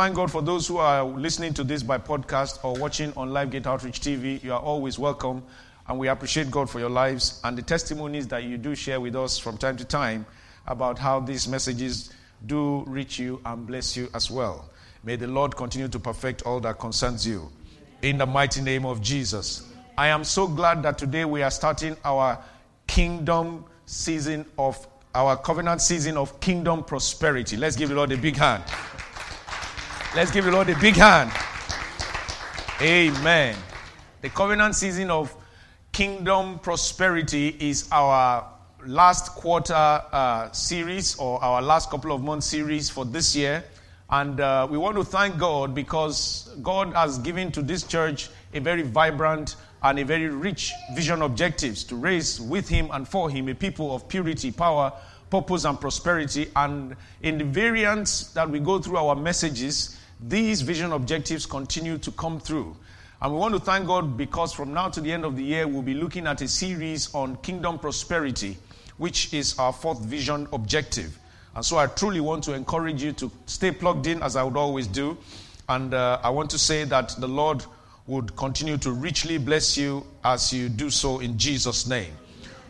thank God for those who are listening to this by podcast or watching on Live Gate Outreach TV. You are always welcome, and we appreciate God for your lives and the testimonies that you do share with us from time to time about how these messages do reach you and bless you as well. May the Lord continue to perfect all that concerns you. In the mighty name of Jesus. I am so glad that today we are starting our kingdom season of our covenant season of kingdom prosperity. Let's give the Lord a big hand. Let's give the Lord a big hand. Amen. The covenant season of kingdom prosperity is our last quarter uh, series or our last couple of months series for this year. And uh, we want to thank God because God has given to this church a very vibrant and a very rich vision objectives to raise with Him and for Him a people of purity, power, purpose, and prosperity. And in the variants that we go through our messages, these vision objectives continue to come through. And we want to thank God because from now to the end of the year, we'll be looking at a series on kingdom prosperity, which is our fourth vision objective. And so I truly want to encourage you to stay plugged in as I would always do. And uh, I want to say that the Lord would continue to richly bless you as you do so in Jesus' name.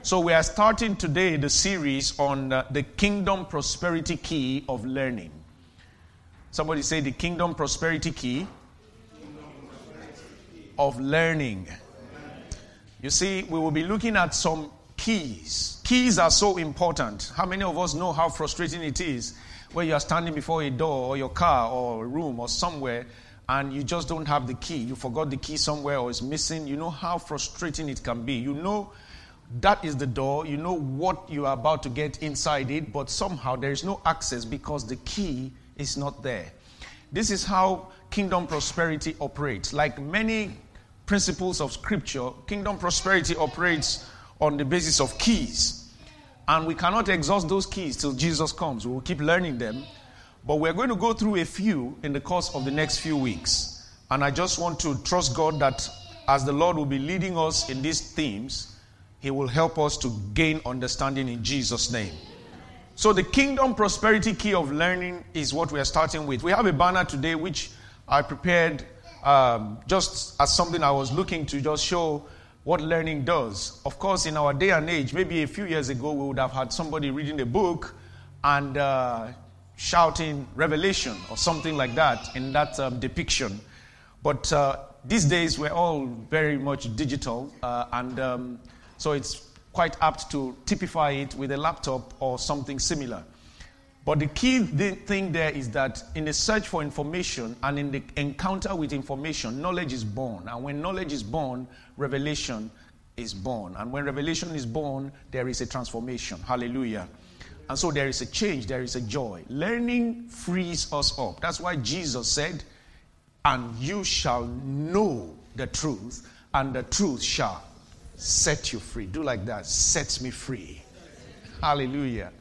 So we are starting today the series on uh, the kingdom prosperity key of learning. Somebody say the kingdom prosperity key of learning. You see, we will be looking at some keys. Keys are so important. How many of us know how frustrating it is when you are standing before a door or your car or a room or somewhere and you just don't have the key? You forgot the key somewhere or it's missing. You know how frustrating it can be. You know that is the door. You know what you are about to get inside it, but somehow there is no access because the key is not there. This is how kingdom prosperity operates. Like many principles of scripture, kingdom prosperity operates on the basis of keys. And we cannot exhaust those keys till Jesus comes. We will keep learning them. But we're going to go through a few in the course of the next few weeks. And I just want to trust God that as the Lord will be leading us in these themes, He will help us to gain understanding in Jesus' name. So, the kingdom prosperity key of learning is what we are starting with. We have a banner today which I prepared um, just as something I was looking to just show what learning does. Of course, in our day and age, maybe a few years ago, we would have had somebody reading a book and uh, shouting revelation or something like that in that um, depiction. But uh, these days, we're all very much digital, uh, and um, so it's quite apt to typify it with a laptop or something similar. But the key thing there is that in the search for information and in the encounter with information, knowledge is born. And when knowledge is born, revelation is born. And when revelation is born, there is a transformation. Hallelujah. And so there is a change, there is a joy. Learning frees us up. That's why Jesus said, And you shall know the truth, and the truth shall set you free. Do like that. Sets me free. Hallelujah.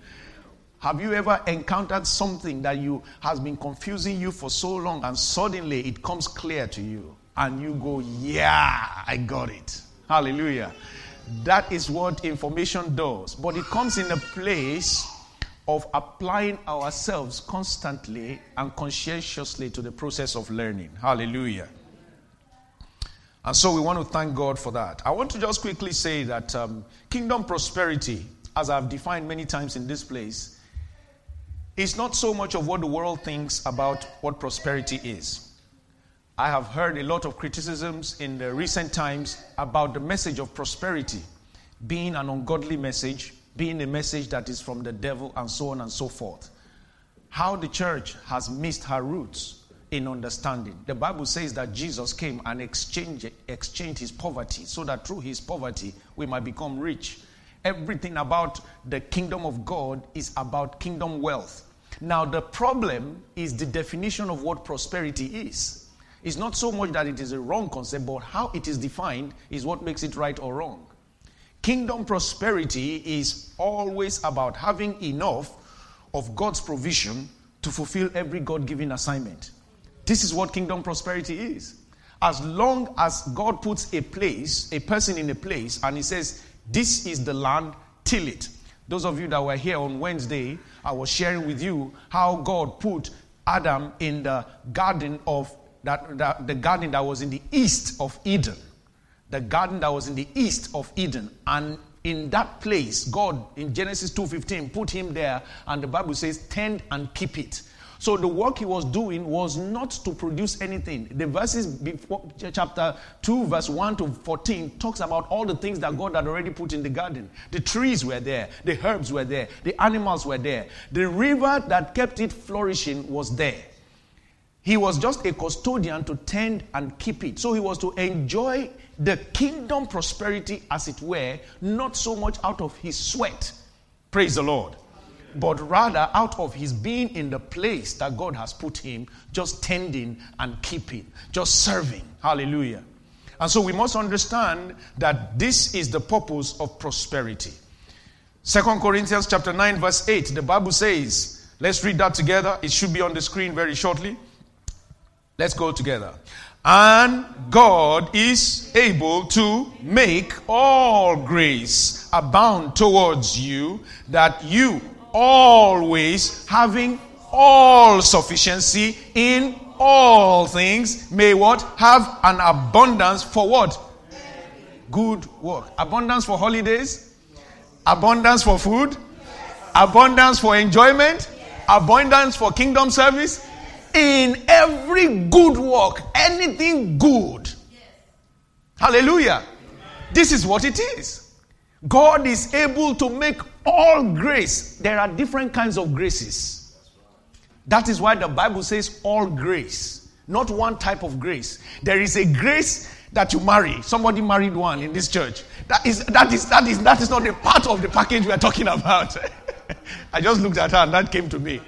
Have you ever encountered something that you has been confusing you for so long and suddenly it comes clear to you and you go, "Yeah, I got it." Hallelujah. That is what information does, but it comes in a place of applying ourselves constantly and conscientiously to the process of learning. Hallelujah. And so we want to thank God for that. I want to just quickly say that um, kingdom prosperity, as I've defined many times in this place, is not so much of what the world thinks about what prosperity is. I have heard a lot of criticisms in the recent times about the message of prosperity being an ungodly message, being a message that is from the devil, and so on and so forth. How the church has missed her roots in understanding. The Bible says that Jesus came and exchanged, exchanged his poverty so that through his poverty we might become rich. Everything about the kingdom of God is about kingdom wealth. Now, the problem is the definition of what prosperity is. It's not so much that it is a wrong concept, but how it is defined is what makes it right or wrong. Kingdom prosperity is always about having enough of God's provision to fulfill every God given assignment. This is what kingdom prosperity is. As long as God puts a place, a person in a place, and He says, This is the land, till it. Those of you that were here on Wednesday, I was sharing with you how God put Adam in the garden of that, that, the garden that was in the east of Eden. The garden that was in the east of Eden. And in that place, God in Genesis 2:15 put him there, and the Bible says, tend and keep it. So the work he was doing was not to produce anything. The verses before chapter 2, verse 1 to 14 talks about all the things that God had already put in the garden. The trees were there, the herbs were there, the animals were there. The river that kept it flourishing was there. He was just a custodian to tend and keep it. So he was to enjoy the kingdom prosperity, as it were, not so much out of his sweat. Praise the Lord but rather out of his being in the place that God has put him, just tending and keeping, just serving. Hallelujah. And so we must understand that this is the purpose of prosperity. Second Corinthians chapter 9 verse 8 the Bible says, let's read that together. It should be on the screen very shortly. Let's go together. And God is able to make all grace abound towards you that you always having all sufficiency in all things. May what? Have an abundance for what? Good work. Abundance for holidays? Abundance for food? Abundance for enjoyment? Abundance for kingdom service? In every good work anything good. Hallelujah. This is what it is. God is able to make all grace, there are different kinds of graces. That is why the Bible says all grace, not one type of grace. There is a grace that you marry. Somebody married one in this church. That is that is that is that is not a part of the package we are talking about. I just looked at her and that came to me.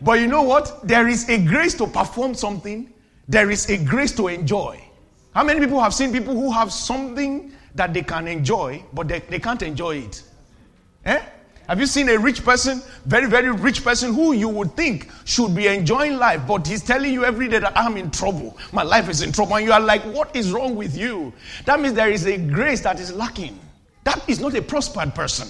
But you know what? There is a grace to perform something. There is a grace to enjoy. How many people have seen people who have something that they can enjoy, but they, they can't enjoy it? Eh? Have you seen a rich person, very, very rich person, who you would think should be enjoying life, but he's telling you every day that I'm in trouble. My life is in trouble. And you are like, what is wrong with you? That means there is a grace that is lacking. That is not a prospered person.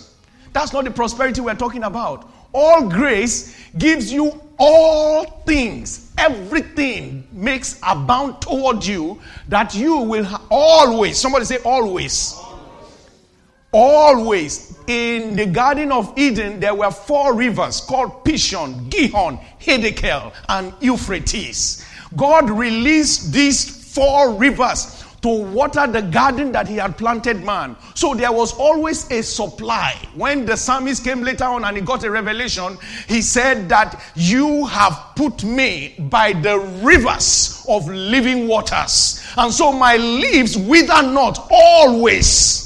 That's not the prosperity we're talking about. All grace gives you all things, everything makes abound toward you that you will always, somebody say always. Always in the Garden of Eden, there were four rivers called Pishon, Gihon, Hiddekel, and Euphrates. God released these four rivers to water the garden that he had planted man. So there was always a supply. When the psalmist came later on and he got a revelation, he said that you have put me by the rivers of living waters. And so my leaves wither not always.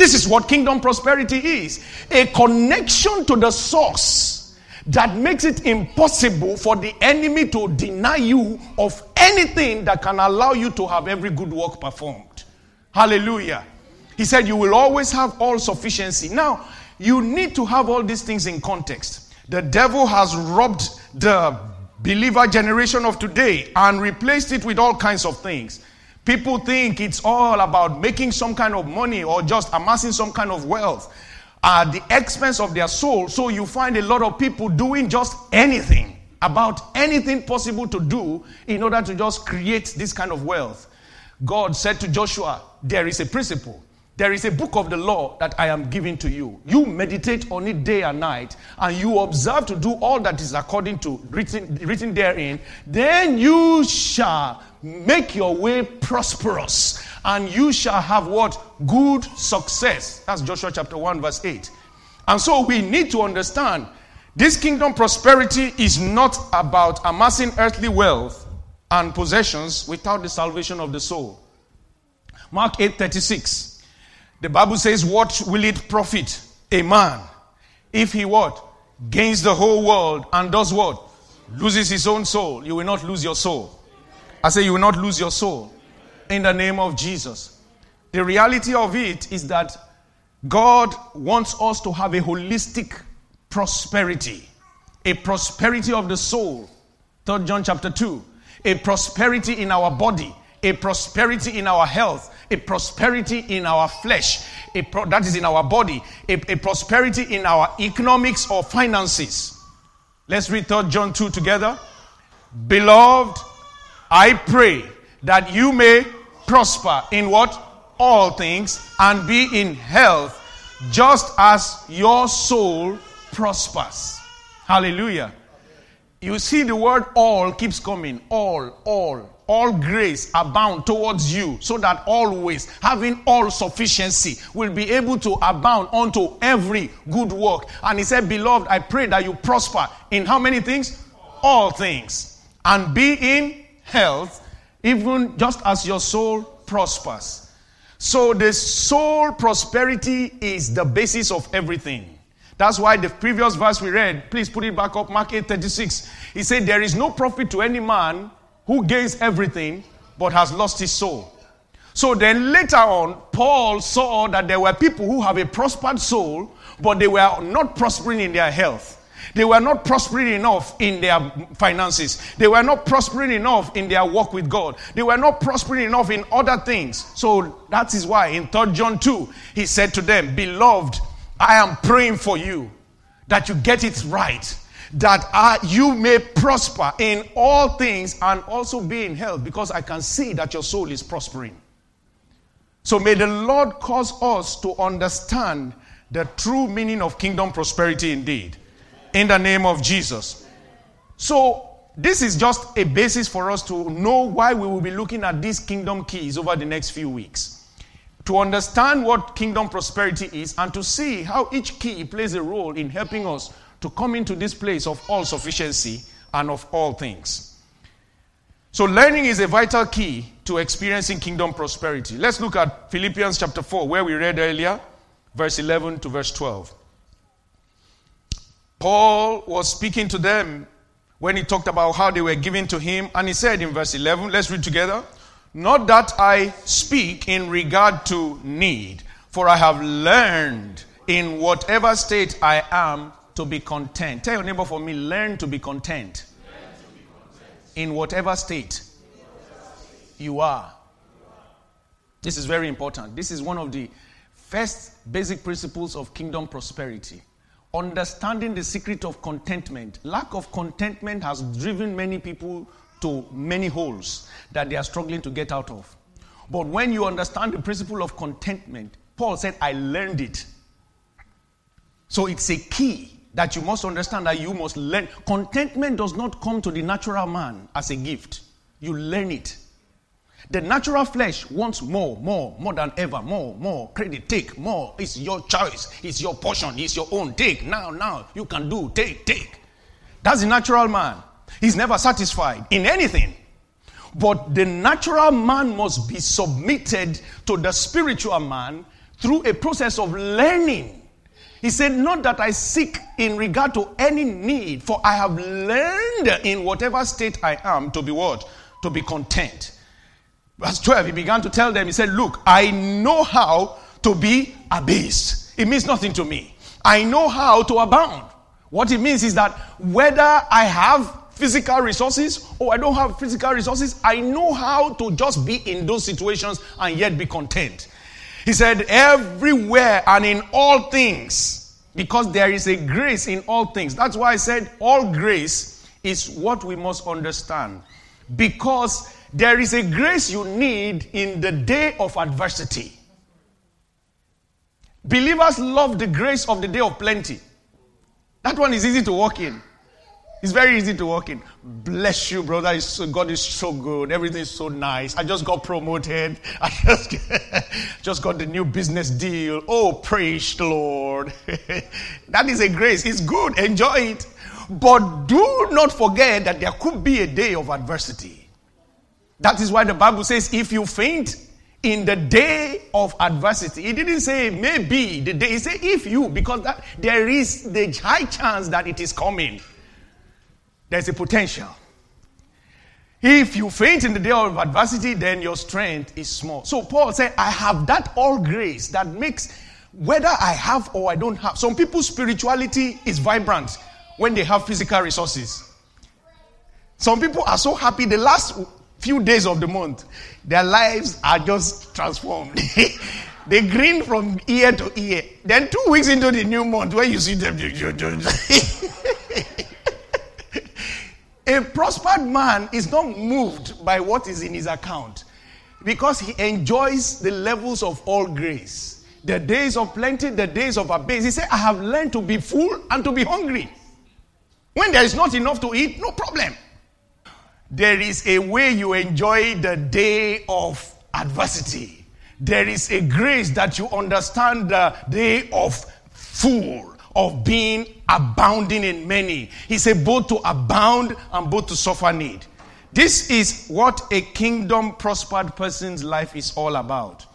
This is what kingdom prosperity is a connection to the source that makes it impossible for the enemy to deny you of anything that can allow you to have every good work performed. Hallelujah. He said, You will always have all sufficiency. Now, you need to have all these things in context. The devil has robbed the believer generation of today and replaced it with all kinds of things. People think it's all about making some kind of money or just amassing some kind of wealth at the expense of their soul. So you find a lot of people doing just anything about anything possible to do in order to just create this kind of wealth. God said to Joshua, There is a principle. There is a book of the law that I am giving to you. You meditate on it day and night, and you observe to do all that is according to written, written therein. Then you shall make your way prosperous, and you shall have what? Good success. That's Joshua chapter 1, verse 8. And so we need to understand this kingdom prosperity is not about amassing earthly wealth and possessions without the salvation of the soul. Mark 8 36. The Bible says, What will it profit a man if he what? Gains the whole world and does what? Loses his own soul. You will not lose your soul. I say you will not lose your soul in the name of Jesus. The reality of it is that God wants us to have a holistic prosperity, a prosperity of the soul. 3 John chapter 2. A prosperity in our body, a prosperity in our health, a prosperity in our flesh, a pro- that is in our body, a, a prosperity in our economics or finances. Let's read 3 John 2 together. Beloved, I pray that you may prosper in what? All things and be in health, just as your soul prospers. Hallelujah. You see, the word all keeps coming. All, all, all grace abound towards you, so that always, having all sufficiency, will be able to abound unto every good work. And he said, Beloved, I pray that you prosper in how many things? All things. And be in health, even just as your soul prospers. So the soul prosperity is the basis of everything. That's why the previous verse we read, please put it back up, Mark 8 36. He said, There is no profit to any man who gains everything but has lost his soul. So then later on, Paul saw that there were people who have a prospered soul, but they were not prospering in their health. They were not prospering enough in their finances. They were not prospering enough in their work with God. They were not prospering enough in other things. So that is why in 3 John 2, he said to them, Beloved, I am praying for you that you get it right, that uh, you may prosper in all things and also be in health, because I can see that your soul is prospering. So may the Lord cause us to understand the true meaning of kingdom prosperity indeed in the name of Jesus. So, this is just a basis for us to know why we will be looking at these kingdom keys over the next few weeks. To understand what kingdom prosperity is and to see how each key plays a role in helping us to come into this place of all sufficiency and of all things. So, learning is a vital key to experiencing kingdom prosperity. Let's look at Philippians chapter 4, where we read earlier, verse 11 to verse 12. Paul was speaking to them when he talked about how they were given to him, and he said in verse 11, let's read together. Not that I speak in regard to need, for I have learned in whatever state I am to be content. Tell your neighbor for me, learn to be content. To be content. In whatever state you are. This is very important. This is one of the first basic principles of kingdom prosperity understanding the secret of contentment. Lack of contentment has driven many people to many holes that they are struggling to get out of. But when you understand the principle of contentment, Paul said, I learned it. So it's a key that you must understand that you must learn. Contentment does not come to the natural man as a gift, you learn it. The natural flesh wants more, more, more than ever, more, more. Credit, take more. It's your choice. It's your portion. It's your own. Take now, now. You can do. Take, take. That's the natural man. He's never satisfied in anything. But the natural man must be submitted to the spiritual man through a process of learning. He said, Not that I seek in regard to any need, for I have learned in whatever state I am to be what? To be content. Verse 12, he began to tell them, he said, Look, I know how to be abased. It means nothing to me. I know how to abound. What it means is that whether I have physical resources or I don't have physical resources, I know how to just be in those situations and yet be content. He said, everywhere and in all things, because there is a grace in all things. That's why I said all grace is what we must understand. Because there is a grace you need in the day of adversity. Believers love the grace of the day of plenty. That one is easy to walk in. It's very easy to walk in. Bless you, brother. So, God is so good. Everything is so nice. I just got promoted. I just, just got the new business deal. Oh, praise the Lord. that is a grace. It's good. Enjoy it. But do not forget that there could be a day of adversity. That is why the Bible says, if you faint in the day of adversity, it didn't say maybe the day, it said if you, because that, there is the high chance that it is coming. There's a potential. If you faint in the day of adversity, then your strength is small. So Paul said, I have that all grace that makes whether I have or I don't have. Some people's spirituality is vibrant when they have physical resources. Some people are so happy. The last few days of the month, their lives are just transformed. they grin from ear to ear. Then two weeks into the new month, when you see them, A prospered man is not moved by what is in his account because he enjoys the levels of all grace. The days of plenty, the days of abundance. He said, I have learned to be full and to be hungry. When there is not enough to eat, no problem. There is a way you enjoy the day of adversity. There is a grace that you understand the day of full, of being abounding in many. He said, both to abound and both to suffer need. This is what a kingdom prospered person's life is all about.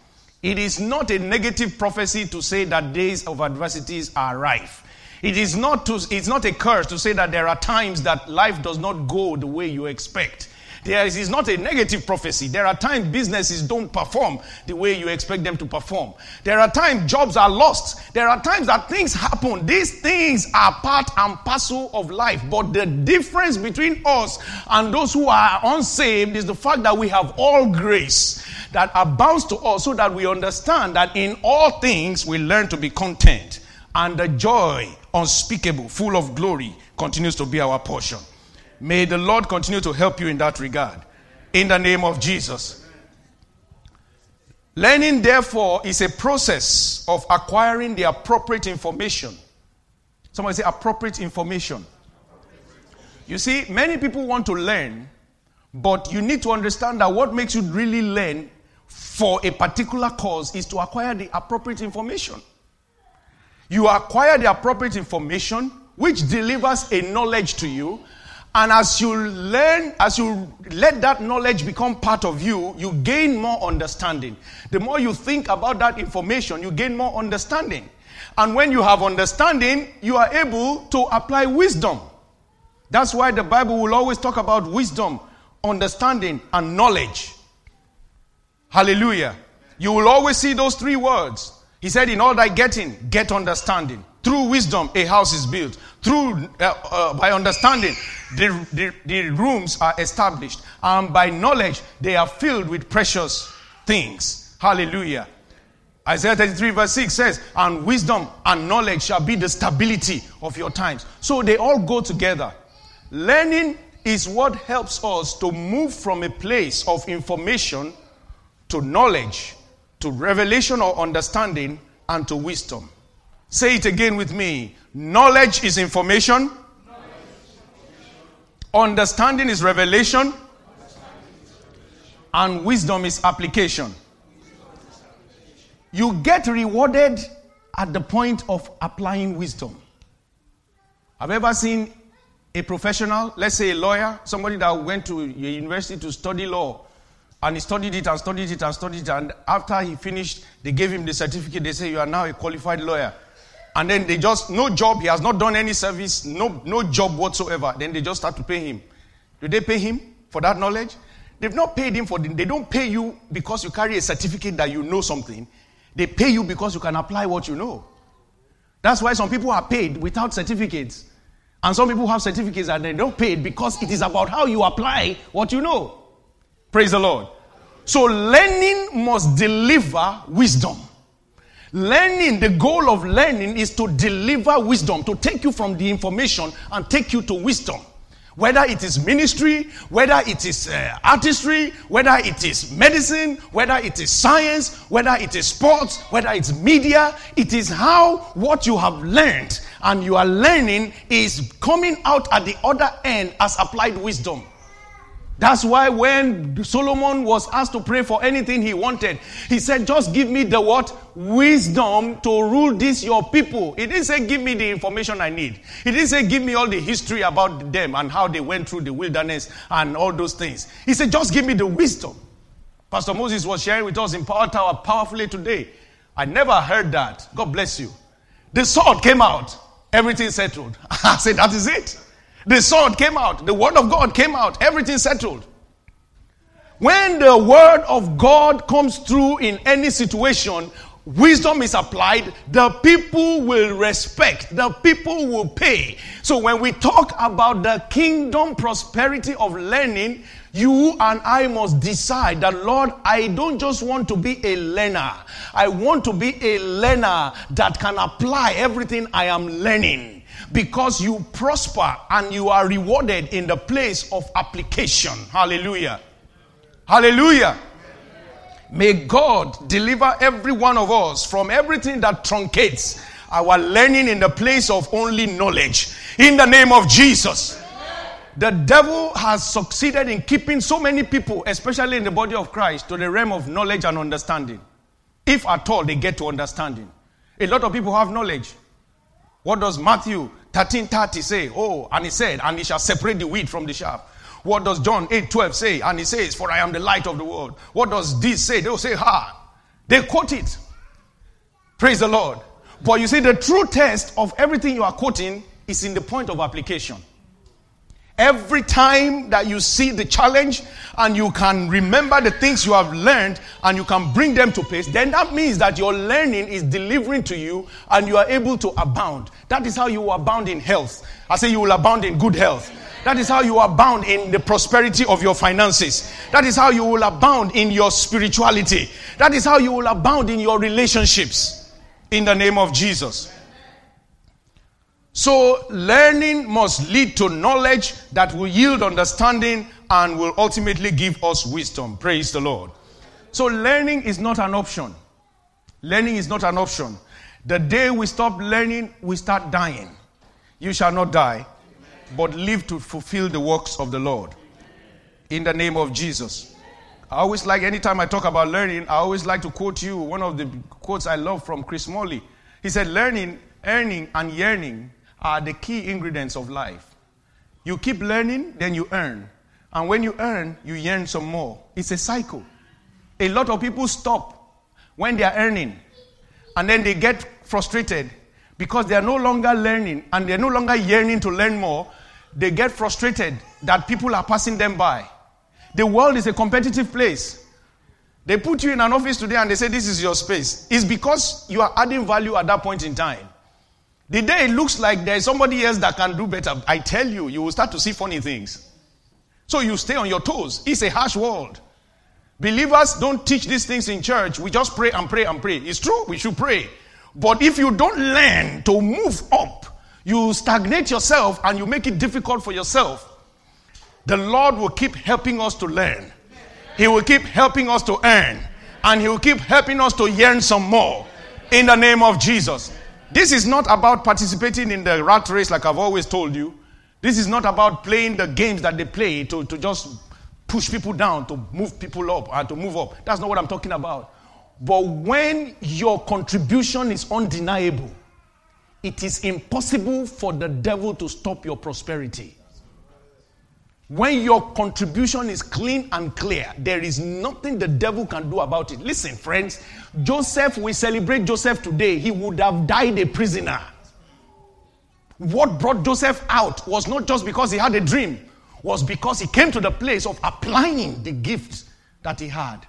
It is not a negative prophecy to say that days of adversities are rife. It is not, to, it's not a curse to say that there are times that life does not go the way you expect. There is, it's not a negative prophecy. There are times businesses don't perform the way you expect them to perform. There are times jobs are lost. There are times that things happen. These things are part and parcel of life. But the difference between us and those who are unsaved is the fact that we have all grace that abounds to us so that we understand that in all things we learn to be content and the joy unspeakable, full of glory, continues to be our portion. May the Lord continue to help you in that regard. In the name of Jesus. Learning, therefore, is a process of acquiring the appropriate information. Somebody say appropriate information. You see, many people want to learn, but you need to understand that what makes you really learn for a particular cause is to acquire the appropriate information. You acquire the appropriate information, which delivers a knowledge to you, and as you learn, as you let that knowledge become part of you, you gain more understanding. The more you think about that information, you gain more understanding. And when you have understanding, you are able to apply wisdom. That's why the Bible will always talk about wisdom, understanding, and knowledge. Hallelujah. You will always see those three words. He said, In all thy getting, get understanding. Through wisdom, a house is built. Through, uh, uh, by understanding, the, the, the rooms are established. And by knowledge, they are filled with precious things. Hallelujah. Isaiah 33 verse 6 says, and wisdom and knowledge shall be the stability of your times. So they all go together. Learning is what helps us to move from a place of information to knowledge, to revelation or understanding, and to wisdom. Say it again with me. Knowledge is information. Understanding is revelation. And wisdom is application. You get rewarded at the point of applying wisdom. Have you ever seen a professional, let's say a lawyer, somebody that went to a university to study law, and he studied it and studied it and studied it, and after he finished, they gave him the certificate. They say, You are now a qualified lawyer and then they just no job he has not done any service no no job whatsoever. Then they just start to pay him. Do they pay him for that knowledge? They've not paid him for the, they don't pay you because you carry a certificate that you know something. They pay you because you can apply what you know. That's why some people are paid without certificates. And some people have certificates and they don't pay because it is about how you apply what you know. Praise the lord. So learning must deliver wisdom Learning, the goal of learning is to deliver wisdom, to take you from the information and take you to wisdom. Whether it is ministry, whether it is uh, artistry, whether it is medicine, whether it is science, whether it is sports, whether it's media, it is how what you have learned and you are learning is coming out at the other end as applied wisdom. That's why when Solomon was asked to pray for anything he wanted, he said, Just give me the what? Wisdom to rule this your people. He didn't say, Give me the information I need. He didn't say, Give me all the history about them and how they went through the wilderness and all those things. He said, Just give me the wisdom. Pastor Moses was sharing with us in Power Tower powerfully today. I never heard that. God bless you. The sword came out, everything settled. I said, That is it. The sword came out, the word of God came out, everything settled. When the word of God comes through in any situation, wisdom is applied, the people will respect, the people will pay. So when we talk about the kingdom prosperity of learning, you and I must decide that, Lord, I don't just want to be a learner. I want to be a learner that can apply everything I am learning. Because you prosper and you are rewarded in the place of application. Hallelujah. Hallelujah. May God deliver every one of us from everything that truncates our learning in the place of only knowledge. In the name of Jesus. The devil has succeeded in keeping so many people, especially in the body of Christ, to the realm of knowledge and understanding. If at all they get to understanding. A lot of people have knowledge. What does Matthew 13:30 say? Oh, and he said, and he shall separate the wheat from the chaff. What does John 8:12 say? And he says, For I am the light of the world. What does this say? They'll say, Ha. They quote it. Praise the Lord. But you see, the true test of everything you are quoting is in the point of application. Every time that you see the challenge and you can remember the things you have learned and you can bring them to place, then that means that your learning is delivering to you and you are able to abound. That is how you abound in health. I say you will abound in good health. That is how you abound in the prosperity of your finances. That is how you will abound in your spirituality. That is how you will abound in your relationships. In the name of Jesus. So, learning must lead to knowledge that will yield understanding and will ultimately give us wisdom. Praise the Lord. So, learning is not an option. Learning is not an option. The day we stop learning, we start dying. You shall not die, but live to fulfill the works of the Lord. In the name of Jesus. I always like, anytime I talk about learning, I always like to quote you one of the quotes I love from Chris Morley. He said, Learning, earning, and yearning are the key ingredients of life. You keep learning, then you earn. And when you earn, you yearn some more. It's a cycle. A lot of people stop when they are earning. And then they get frustrated because they are no longer learning and they're no longer yearning to learn more. They get frustrated that people are passing them by. The world is a competitive place. They put you in an office today and they say, This is your space. It's because you are adding value at that point in time. The day it looks like there's somebody else that can do better, I tell you, you will start to see funny things. So you stay on your toes. It's a harsh world. Believers don't teach these things in church. We just pray and pray and pray. It's true, we should pray. But if you don't learn to move up, you stagnate yourself and you make it difficult for yourself. The Lord will keep helping us to learn. He will keep helping us to earn. And He will keep helping us to yearn some more. In the name of Jesus. This is not about participating in the rat race, like I've always told you. This is not about playing the games that they play to, to just push people down, to move people up, and to move up. That's not what I'm talking about. But when your contribution is undeniable, it is impossible for the devil to stop your prosperity. When your contribution is clean and clear, there is nothing the devil can do about it. Listen, friends, Joseph, we celebrate Joseph today. He would have died a prisoner. What brought Joseph out was not just because he had a dream, was because he came to the place of applying the gift that he had,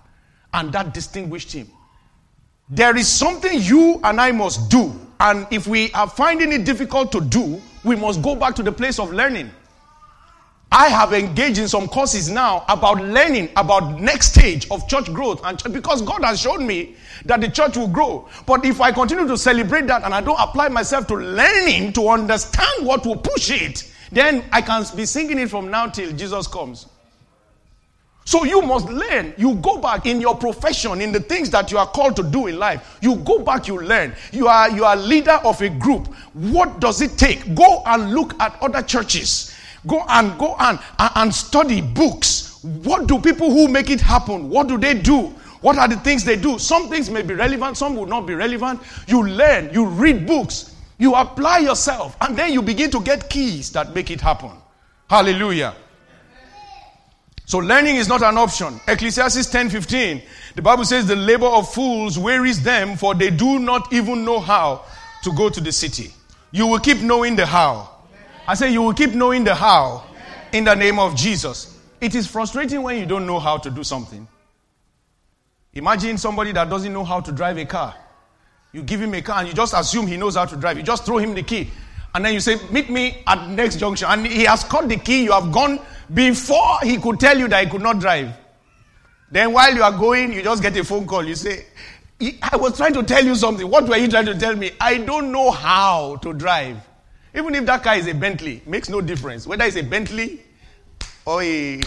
and that distinguished him. There is something you and I must do, and if we are finding it difficult to do, we must go back to the place of learning. I have engaged in some courses now about learning about next stage of church growth and because God has shown me that the church will grow. But if I continue to celebrate that and I don't apply myself to learning to understand what will push it, then I can be singing it from now till Jesus comes. So you must learn. You go back in your profession, in the things that you are called to do in life. You go back, you learn. You are you are leader of a group. What does it take? Go and look at other churches Go and go and, and study books. What do people who make it happen? What do they do? What are the things they do? Some things may be relevant, some will not be relevant. You learn, you read books, you apply yourself, and then you begin to get keys that make it happen. Hallelujah. So learning is not an option. Ecclesiastes 10:15. The Bible says the labor of fools wearies them for they do not even know how to go to the city. You will keep knowing the how. I say you will keep knowing the how in the name of Jesus. It is frustrating when you don't know how to do something. Imagine somebody that doesn't know how to drive a car. You give him a car and you just assume he knows how to drive. You just throw him the key. And then you say, Meet me at next junction. And he has caught the key. You have gone before he could tell you that he could not drive. Then while you are going, you just get a phone call. You say, I was trying to tell you something. What were you trying to tell me? I don't know how to drive. Even if that car is a Bentley, makes no difference. Whether it's a Bentley or a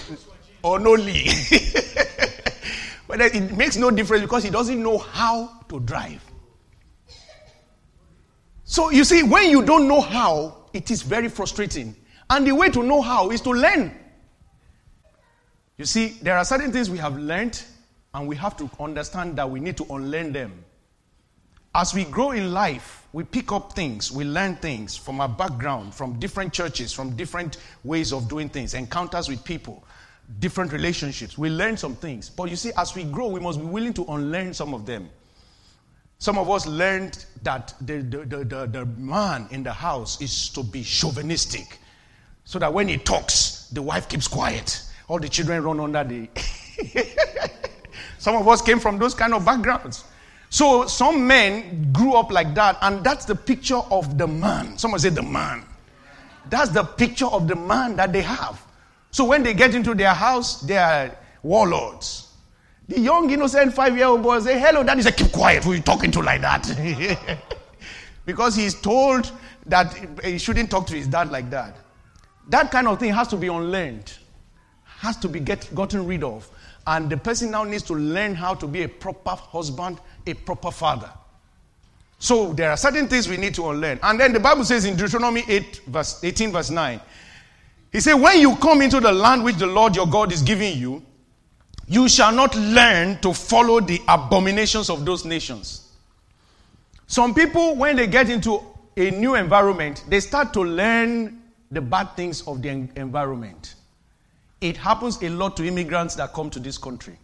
or no Lee. Whether it makes no difference because he doesn't know how to drive. So you see, when you don't know how, it is very frustrating. And the way to know how is to learn. You see, there are certain things we have learned, and we have to understand that we need to unlearn them. As we grow in life, we pick up things, we learn things from our background, from different churches, from different ways of doing things, encounters with people, different relationships. We learn some things. But you see, as we grow, we must be willing to unlearn some of them. Some of us learned that the, the, the, the, the man in the house is to be chauvinistic. So that when he talks, the wife keeps quiet. All the children run under the. some of us came from those kind of backgrounds. So some men grew up like that, and that's the picture of the man. Someone said the man. That's the picture of the man that they have. So when they get into their house, they are warlords. The young, innocent five year old boy say, Hello, daddy. Say, Keep quiet. Who you talking to like that? because he's told that he shouldn't talk to his dad like that. That kind of thing has to be unlearned, has to be get, gotten rid of. And the person now needs to learn how to be a proper husband, a proper father. So there are certain things we need to unlearn. And then the Bible says in Deuteronomy 8, verse 18, verse 9, He said, When you come into the land which the Lord your God is giving you, you shall not learn to follow the abominations of those nations. Some people, when they get into a new environment, they start to learn the bad things of the environment. It happens a lot to immigrants that come to this country.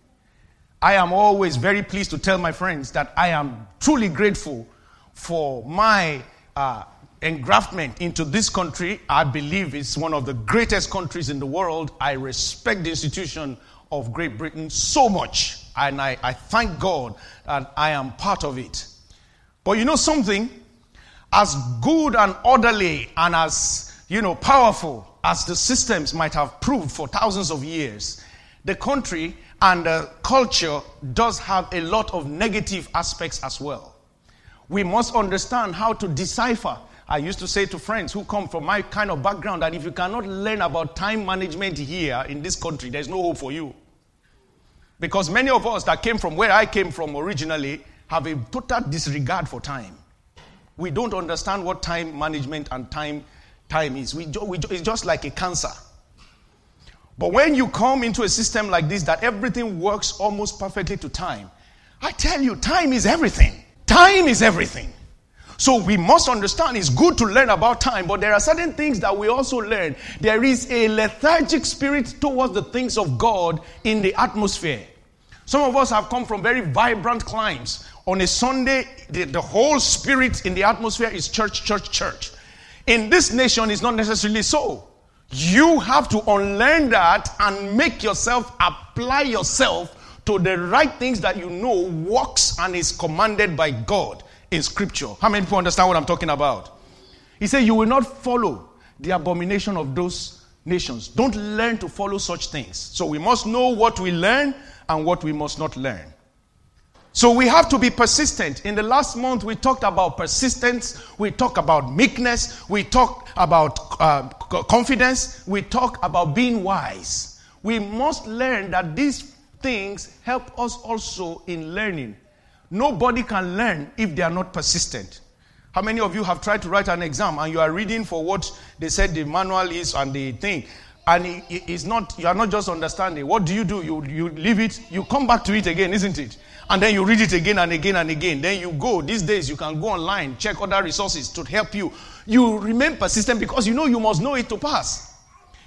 I am always very pleased to tell my friends that I am truly grateful for my uh, engraftment into this country. I believe it's one of the greatest countries in the world. I respect the institution of Great Britain so much, and I, I thank God that I am part of it. But you know something? As good and orderly and as you know powerful as the systems might have proved for thousands of years, the country and the culture does have a lot of negative aspects as well. We must understand how to decipher. I used to say to friends who come from my kind of background that if you cannot learn about time management here in this country, there's no hope for you. Because many of us that came from where I came from originally have a total disregard for time. We don't understand what time management and time, time is. We, we, it's just like a cancer. But when you come into a system like this that everything works almost perfectly to time, I tell you, time is everything. Time is everything. So we must understand it's good to learn about time, but there are certain things that we also learn. There is a lethargic spirit towards the things of God in the atmosphere. Some of us have come from very vibrant climes. On a Sunday, the, the whole spirit in the atmosphere is church, church, church. In this nation, it's not necessarily so. You have to unlearn that and make yourself apply yourself to the right things that you know works and is commanded by God in scripture. How many people understand what I'm talking about? He said, You will not follow the abomination of those nations. Don't learn to follow such things. So we must know what we learn and what we must not learn. So we have to be persistent. In the last month, we talked about persistence, we talked about meekness, we talked about uh, confidence, we talked about being wise. We must learn that these things help us also in learning. Nobody can learn if they are not persistent. How many of you have tried to write an exam and you are reading for what they said the manual is and the thing? And it's not, you are not just understanding. What do you do? You, you leave it, you come back to it again, isn't it? And then you read it again and again and again. Then you go. These days, you can go online, check other resources to help you. You remain persistent because you know you must know it to pass.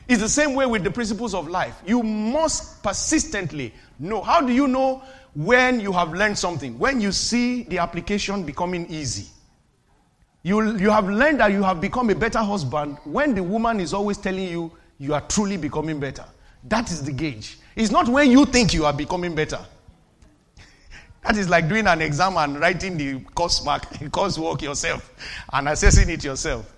It's the same way with the principles of life. You must persistently know. How do you know when you have learned something? When you see the application becoming easy. You, you have learned that you have become a better husband when the woman is always telling you you are truly becoming better. That is the gauge. It's not when you think you are becoming better. That is like doing an exam and writing the course mark, course work yourself and assessing it yourself.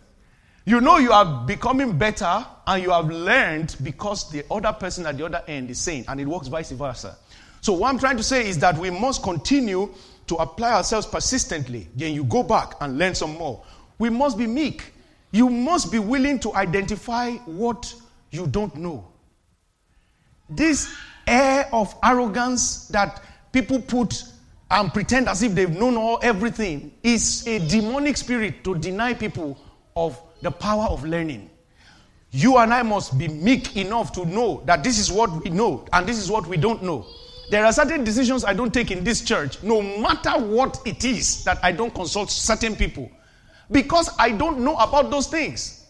You know you are becoming better and you have learned because the other person at the other end is saying, and it works vice versa. So, what I'm trying to say is that we must continue to apply ourselves persistently. Then you go back and learn some more. We must be meek. You must be willing to identify what you don't know. This air of arrogance that people put and pretend as if they've known all everything is a demonic spirit to deny people of the power of learning. You and I must be meek enough to know that this is what we know and this is what we don't know. There are certain decisions I don't take in this church, no matter what it is, that I don't consult certain people because I don't know about those things.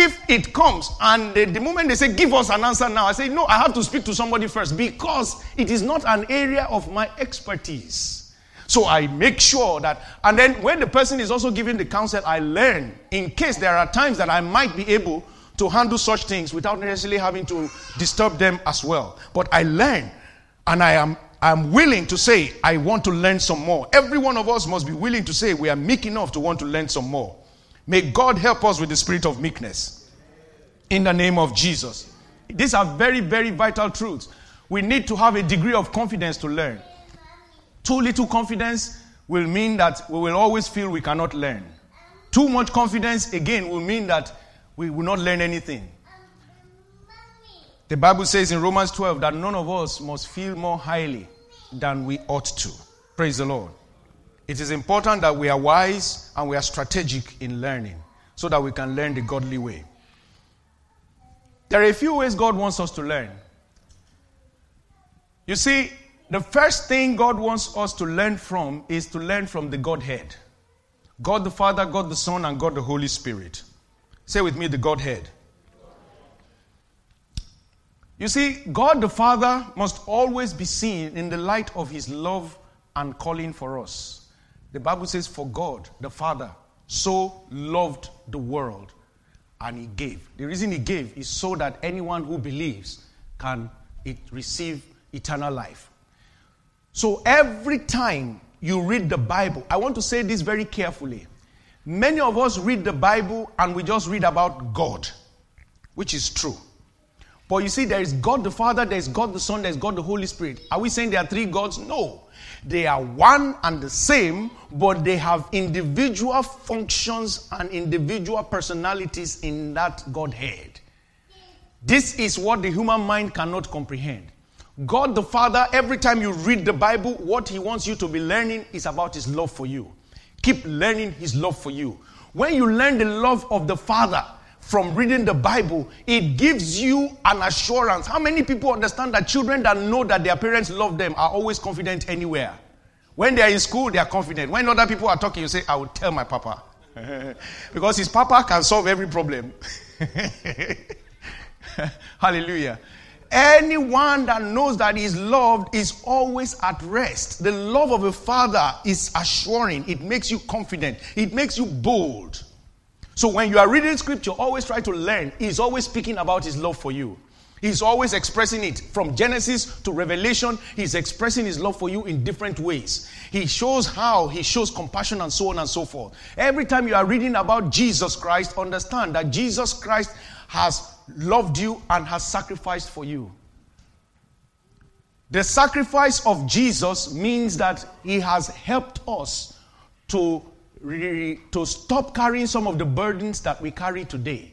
If it comes and the, the, moment they say, Give us an answer now, I say, No, I have to speak to somebody first because it is not an area of my expertise. So I make sure that, and then when the person is also giving the counsel, I learn in case there are times that I might be able to handle such things without necessarily having to disturb them as well. But I learn and I am I'm willing to say, I want to learn some more. Every one of us must be willing to say, we are meek enough to want to learn some more. May God help us with the spirit of meekness. In the name of Jesus. These are very, very vital truths. We need to have a degree of confidence to learn. Too little confidence will mean that we will always feel we cannot learn. Too much confidence, again, will mean that we will not learn anything. The Bible says in Romans 12 that none of us must feel more highly than we ought to. Praise the Lord. It is important that we are wise and we are strategic in learning so that we can learn the godly way. There are a few ways God wants us to learn. You see, the first thing God wants us to learn from is to learn from the Godhead God the Father, God the Son, and God the Holy Spirit. Say with me the Godhead. You see, God the Father must always be seen in the light of his love and calling for us. The Bible says, For God the Father so loved the world and he gave. The reason he gave is so that anyone who believes can receive eternal life. So every time you read the Bible, I want to say this very carefully. Many of us read the Bible and we just read about God, which is true. But you see, there is God the Father, there is God the Son, there is God the Holy Spirit. Are we saying there are three gods? No. They are one and the same, but they have individual functions and individual personalities in that Godhead. This is what the human mind cannot comprehend. God the Father, every time you read the Bible, what He wants you to be learning is about His love for you. Keep learning His love for you. When you learn the love of the Father, from reading the Bible, it gives you an assurance. How many people understand that children that know that their parents love them are always confident anywhere? When they are in school, they are confident. When other people are talking, you say, I will tell my papa. because his papa can solve every problem. Hallelujah. Anyone that knows that he is loved is always at rest. The love of a father is assuring, it makes you confident, it makes you bold. So when you are reading scripture, always try to learn. He's always speaking about his love for you. He's always expressing it from Genesis to Revelation. He's expressing his love for you in different ways. He shows how he shows compassion and so on and so forth. Every time you are reading about Jesus Christ, understand that Jesus Christ has loved you and has sacrificed for you. The sacrifice of Jesus means that he has helped us to to stop carrying some of the burdens that we carry today.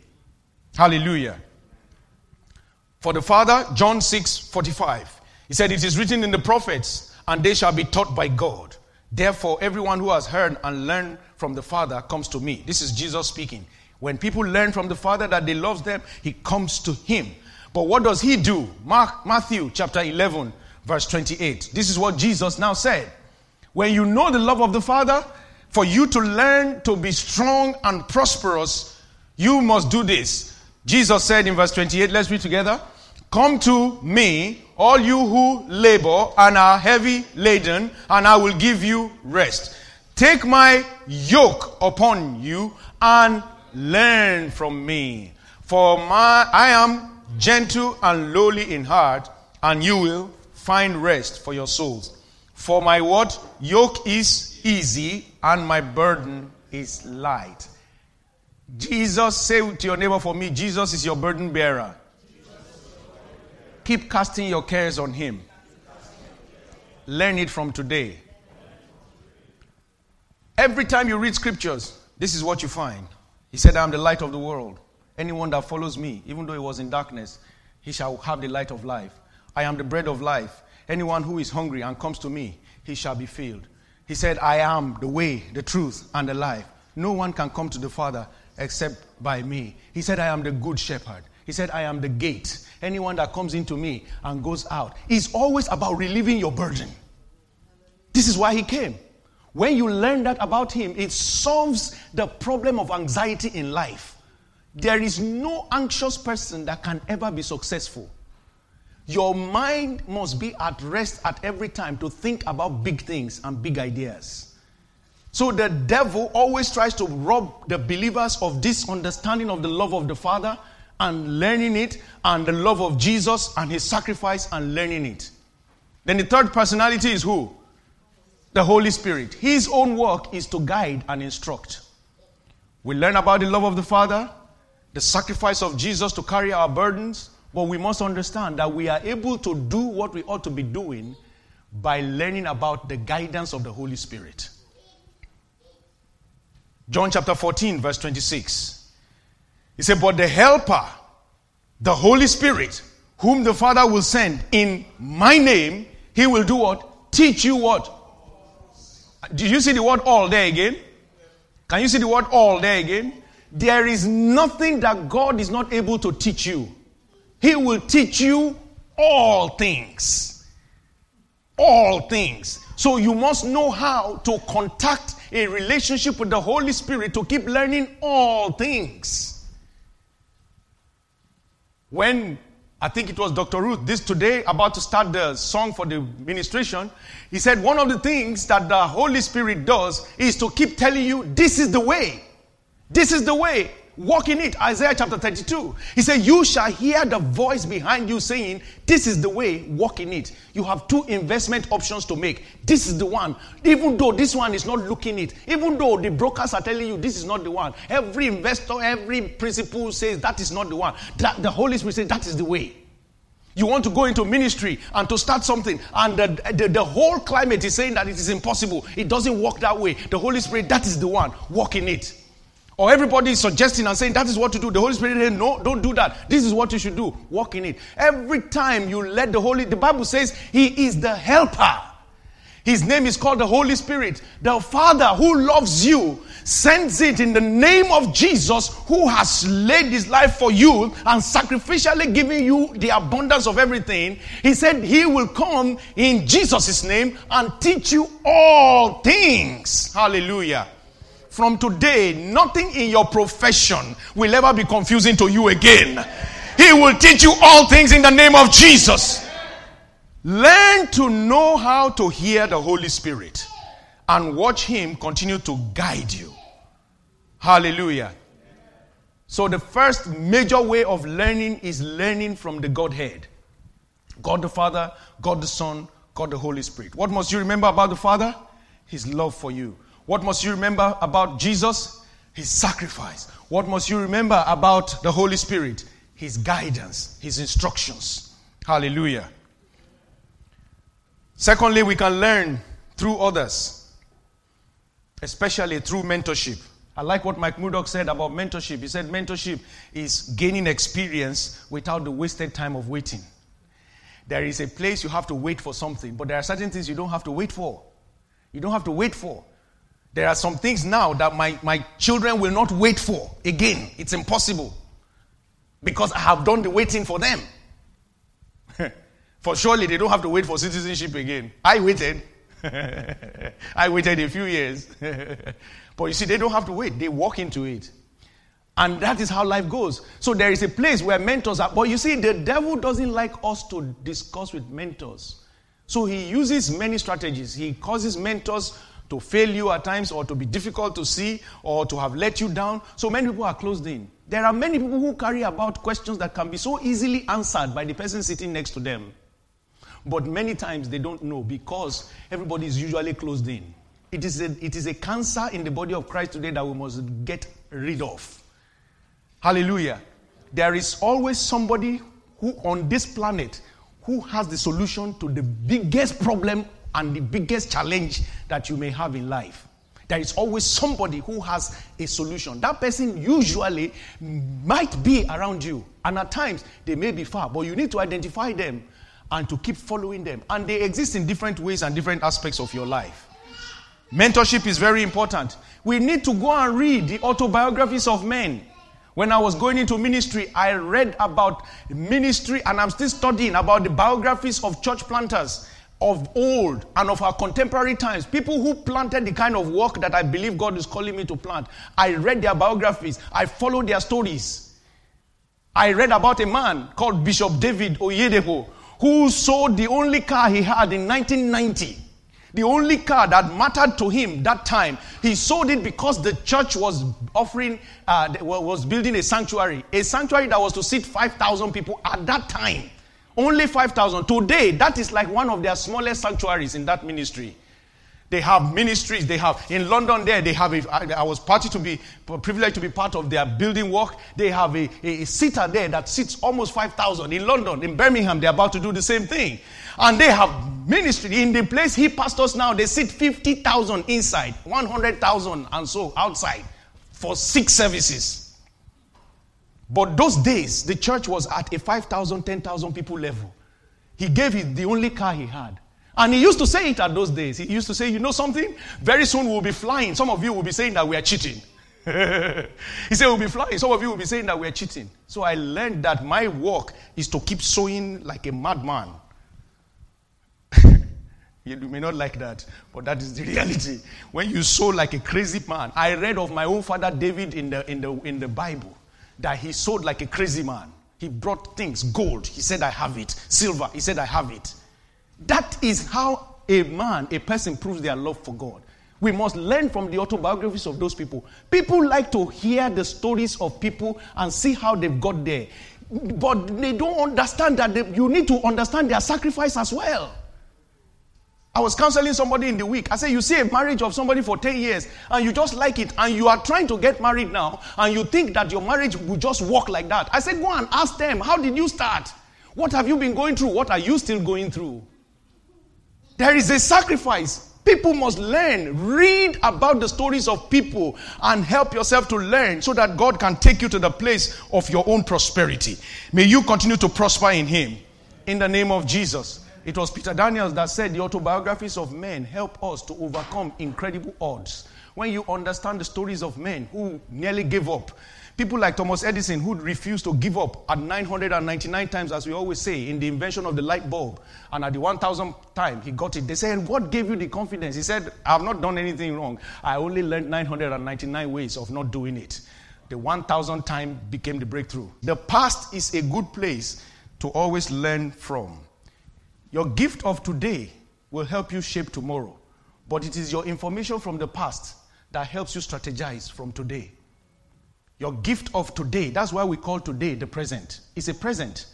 Hallelujah. For the Father, John 6 45. He said, It is written in the prophets, and they shall be taught by God. Therefore, everyone who has heard and learned from the Father comes to me. This is Jesus speaking. When people learn from the Father that He loves them, He comes to Him. But what does He do? Mark, Matthew chapter 11, verse 28. This is what Jesus now said. When you know the love of the Father, for you to learn to be strong and prosperous, you must do this. Jesus said in verse 28, let's read together. Come to me, all you who labor and are heavy laden, and I will give you rest. Take my yoke upon you and learn from me. For my, I am gentle and lowly in heart, and you will find rest for your souls. For my what? Yoke is easy and my burden is light. Jesus, say to your neighbor for me, Jesus is your burden bearer. Keep casting your cares on him. Learn it from today. Every time you read scriptures, this is what you find. He said, I am the light of the world. Anyone that follows me, even though he was in darkness, he shall have the light of life. I am the bread of life. Anyone who is hungry and comes to me, he shall be filled. He said, I am the way, the truth, and the life. No one can come to the Father except by me. He said, I am the good shepherd. He said, I am the gate. Anyone that comes into me and goes out. is always about relieving your burden. This is why he came. When you learn that about him, it solves the problem of anxiety in life. There is no anxious person that can ever be successful. Your mind must be at rest at every time to think about big things and big ideas. So the devil always tries to rob the believers of this understanding of the love of the Father and learning it, and the love of Jesus and his sacrifice and learning it. Then the third personality is who? The Holy Spirit. His own work is to guide and instruct. We learn about the love of the Father, the sacrifice of Jesus to carry our burdens, but we must understand that we are able to do what we ought to be doing by learning about the guidance of the Holy Spirit. John chapter 14, verse 26. He said, But the Helper, the Holy Spirit, whom the Father will send in my name, he will do what? Teach you what? Did you see the word all there again? Can you see the word all there again? There is nothing that God is not able to teach you. He will teach you all things. All things. So you must know how to contact a relationship with the Holy Spirit to keep learning all things. When I think it was Dr. Ruth this today about to start the song for the ministration, he said one of the things that the Holy Spirit does is to keep telling you this is the way. This is the way. Walk in it. Isaiah chapter 32. He said, You shall hear the voice behind you saying, This is the way, walk in it. You have two investment options to make. This is the one. Even though this one is not looking it, even though the brokers are telling you this is not the one, every investor, every principal says that is not the one. That, the Holy Spirit says that is the way. You want to go into ministry and to start something, and the, the, the, whole climate is saying that it is impossible. It doesn't work that way. The Holy Spirit, that is the one. Walk in it. Or everybody is suggesting and saying that is what to do. The Holy Spirit says, no, don't do that. This is what you should do. Walk in it. Every time you let the Holy, the Bible says He is the helper. His name is called the Holy Spirit. The Father who loves you sends it in the name of Jesus who has laid his life for you and sacrificially giving you the abundance of everything. He said he will come in Jesus' name and teach you all things. Hallelujah. From today, nothing in your profession will ever be confusing to you again. He will teach you all things in the name of Jesus. Learn to know how to hear the Holy Spirit and watch Him continue to guide you. Hallelujah. So, the first major way of learning is learning from the Godhead God the Father, God the Son, God the Holy Spirit. What must you remember about the Father? His love for you. What must you remember about Jesus? His sacrifice. What must you remember about the Holy Spirit? His guidance, His instructions. Hallelujah. Secondly, we can learn through others, especially through mentorship. I like what Mike Murdock said about mentorship. He said mentorship is gaining experience without the wasted time of waiting. There is a place you have to wait for something, but there are certain things you don't have to wait for. You don't have to wait for. There are some things now that my, my children will not wait for again. It's impossible because I have done the waiting for them. for surely they don't have to wait for citizenship again. I waited. I waited a few years. but you see, they don't have to wait, they walk into it. And that is how life goes. So there is a place where mentors are. But you see, the devil doesn't like us to discuss with mentors. So he uses many strategies. He causes mentors to fail you at times or to be difficult to see or to have let you down. So many people are closed in. There are many people who carry about questions that can be so easily answered by the person sitting next to them. But many times they don't know because everybody is usually closed in. It is, a, it is a cancer in the body of Christ today that we must get rid of. Hallelujah. There is always somebody who on this planet who has the solution to the biggest problem and the biggest challenge that you may have in life. There is always somebody who has a solution. That person usually might be around you, and at times they may be far, but you need to identify them and to keep following them. And they exist in different ways and different aspects of your life. Mentorship is very important. We need to go and read the autobiographies of men. When I was going into ministry, I read about ministry and I'm still studying about the biographies of church planters of old and of our contemporary times, people who planted the kind of work that I believe God is calling me to plant. I read their biographies, I followed their stories. I read about a man called Bishop David Oyedepo who sold the only car he had in 1990. The only car that mattered to him that time, he sold it because the church was offering, uh, was building a sanctuary, a sanctuary that was to seat 5,000 people at that time. Only 5,000. Today, that is like one of their smallest sanctuaries in that ministry. They have ministries. They have in London. There, they have. A, I was party to be privileged to be part of their building work. They have a, a, a sitter there that sits almost five thousand. In London, in Birmingham, they're about to do the same thing, and they have ministry in the place he pastors now. They sit fifty thousand inside, one hundred thousand, and so outside for six services. But those days, the church was at a 5,000, 10,000 people level. He gave it the only car he had. And he used to say it at those days. He used to say, You know something? Very soon we'll be flying. Some of you will be saying that we are cheating. he said, We'll be flying. Some of you will be saying that we are cheating. So I learned that my work is to keep sowing like a madman. you may not like that, but that is the reality. When you sow like a crazy man, I read of my own father David in the, in the, in the Bible that he sold like a crazy man. He brought things, gold. He said, I have it. Silver. He said, I have it. That is how a man, a person proves their love for God. We must learn from the autobiographies of those people. People like to hear the stories of people and see how they've got there. But they don't understand that they, you need to understand their sacrifice as well. I was counseling somebody in the week. I said, You see a marriage of somebody for 10 years and you just like it and you are trying to get married now and you think that your marriage will just work like that. I said, Go and ask them, How did you start? What have you been going through? What are you still going through? There is a sacrifice. People must learn. Read about the stories of people and help yourself to learn so that God can take you to the place of your own prosperity. May you continue to prosper in Him. In the name of Jesus. It was Peter Daniels that said the autobiographies of men help us to overcome incredible odds. When you understand the stories of men who nearly gave up, people like Thomas Edison who refused to give up at 999 times, as we always say, in the invention of the light bulb, and at the 1000th time he got it. They said, What gave you the confidence? He said, I have not done anything wrong. I only learned 999 ways of not doing it. The 1000th time became the breakthrough. The past is a good place to always learn from. Your gift of today will help you shape tomorrow, but it is your information from the past that helps you strategize from today. Your gift of today, that's why we call today the present. It's a present.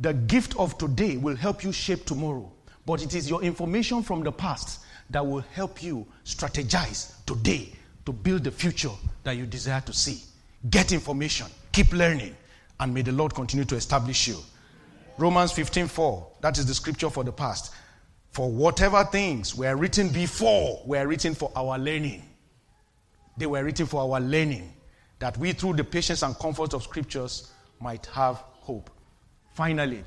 The gift of today will help you shape tomorrow, but it is your information from the past that will help you strategize today to build the future that you desire to see. Get information, keep learning, and may the Lord continue to establish you. Romans 15:4. That is the scripture for the past. For whatever things were written before were written for our learning. They were written for our learning, that we through the patience and comfort of scriptures might have hope. Finally,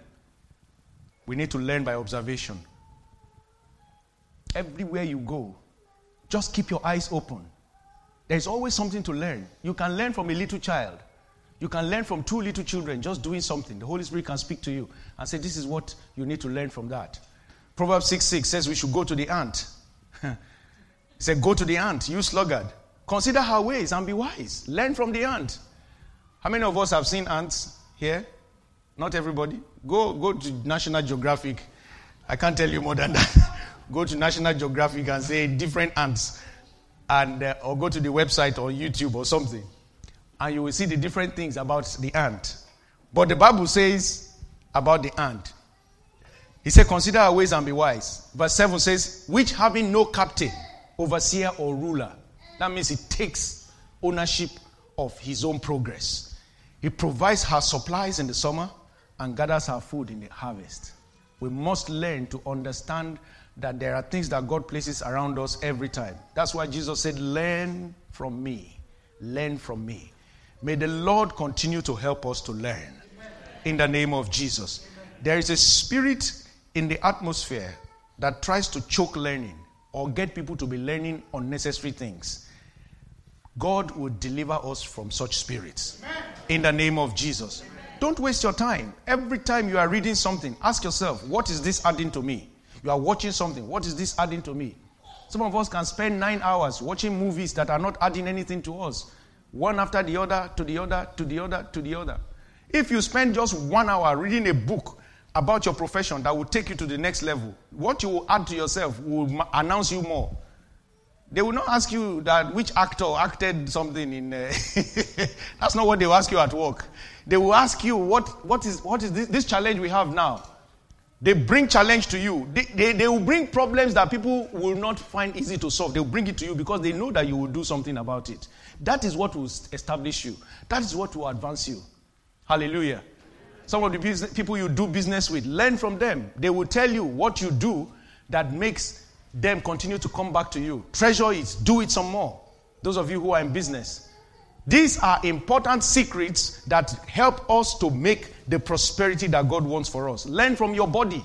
we need to learn by observation. Everywhere you go, just keep your eyes open. There's always something to learn. You can learn from a little child. You can learn from two little children just doing something. The Holy Spirit can speak to you and say, This is what you need to learn from that. Proverbs 6 6 says we should go to the ant. he said, Go to the ant, you sluggard. Consider her ways and be wise. Learn from the ant. How many of us have seen ants here? Not everybody. Go, go to National Geographic. I can't tell you more than that. go to National Geographic and say different ants. And, uh, or go to the website or YouTube or something and you will see the different things about the ant. But the Bible says about the ant. He said, Consider our ways and be wise. Verse 7 says, Which having no captain, overseer, or ruler. That means he takes ownership of his own progress. He provides her supplies in the summer and gathers her food in the harvest. We must learn to understand that there are things that God places around us every time. That's why Jesus said, Learn from me. Learn from me. May the Lord continue to help us to learn. In the name of Jesus. There is a spirit in the atmosphere that tries to choke learning or get people to be learning unnecessary things. God will deliver us from such spirits. In the name of Jesus. Don't waste your time. Every time you are reading something, ask yourself, what is this adding to me? You are watching something, what is this adding to me? Some of us can spend nine hours watching movies that are not adding anything to us, one after the other, to the other, to the other, to the other. If you spend just one hour reading a book about your profession that will take you to the next level, what you will add to yourself will announce you more. They will not ask you that which actor acted something in. Uh, that's not what they will ask you at work. They will ask you what, what is, what is this, this challenge we have now. They bring challenge to you. They, they, they, will bring problems that people will not find easy to solve. They will bring it to you because they know that you will do something about it. That is what will establish you. That is what will advance you. Hallelujah. Some of the business, people you do business with, learn from them. They will tell you what you do that makes them continue to come back to you. Treasure it, do it some more. Those of you who are in business. These are important secrets that help us to make the prosperity that God wants for us. Learn from your body.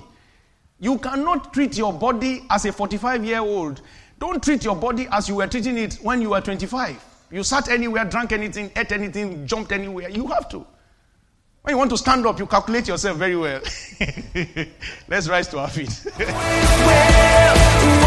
You cannot treat your body as a 45 year old. Don't treat your body as you were treating it when you were 25. You sat anywhere, drank anything, ate anything, jumped anywhere. You have to. When you want to stand up, you calculate yourself very well. Let's rise to our feet.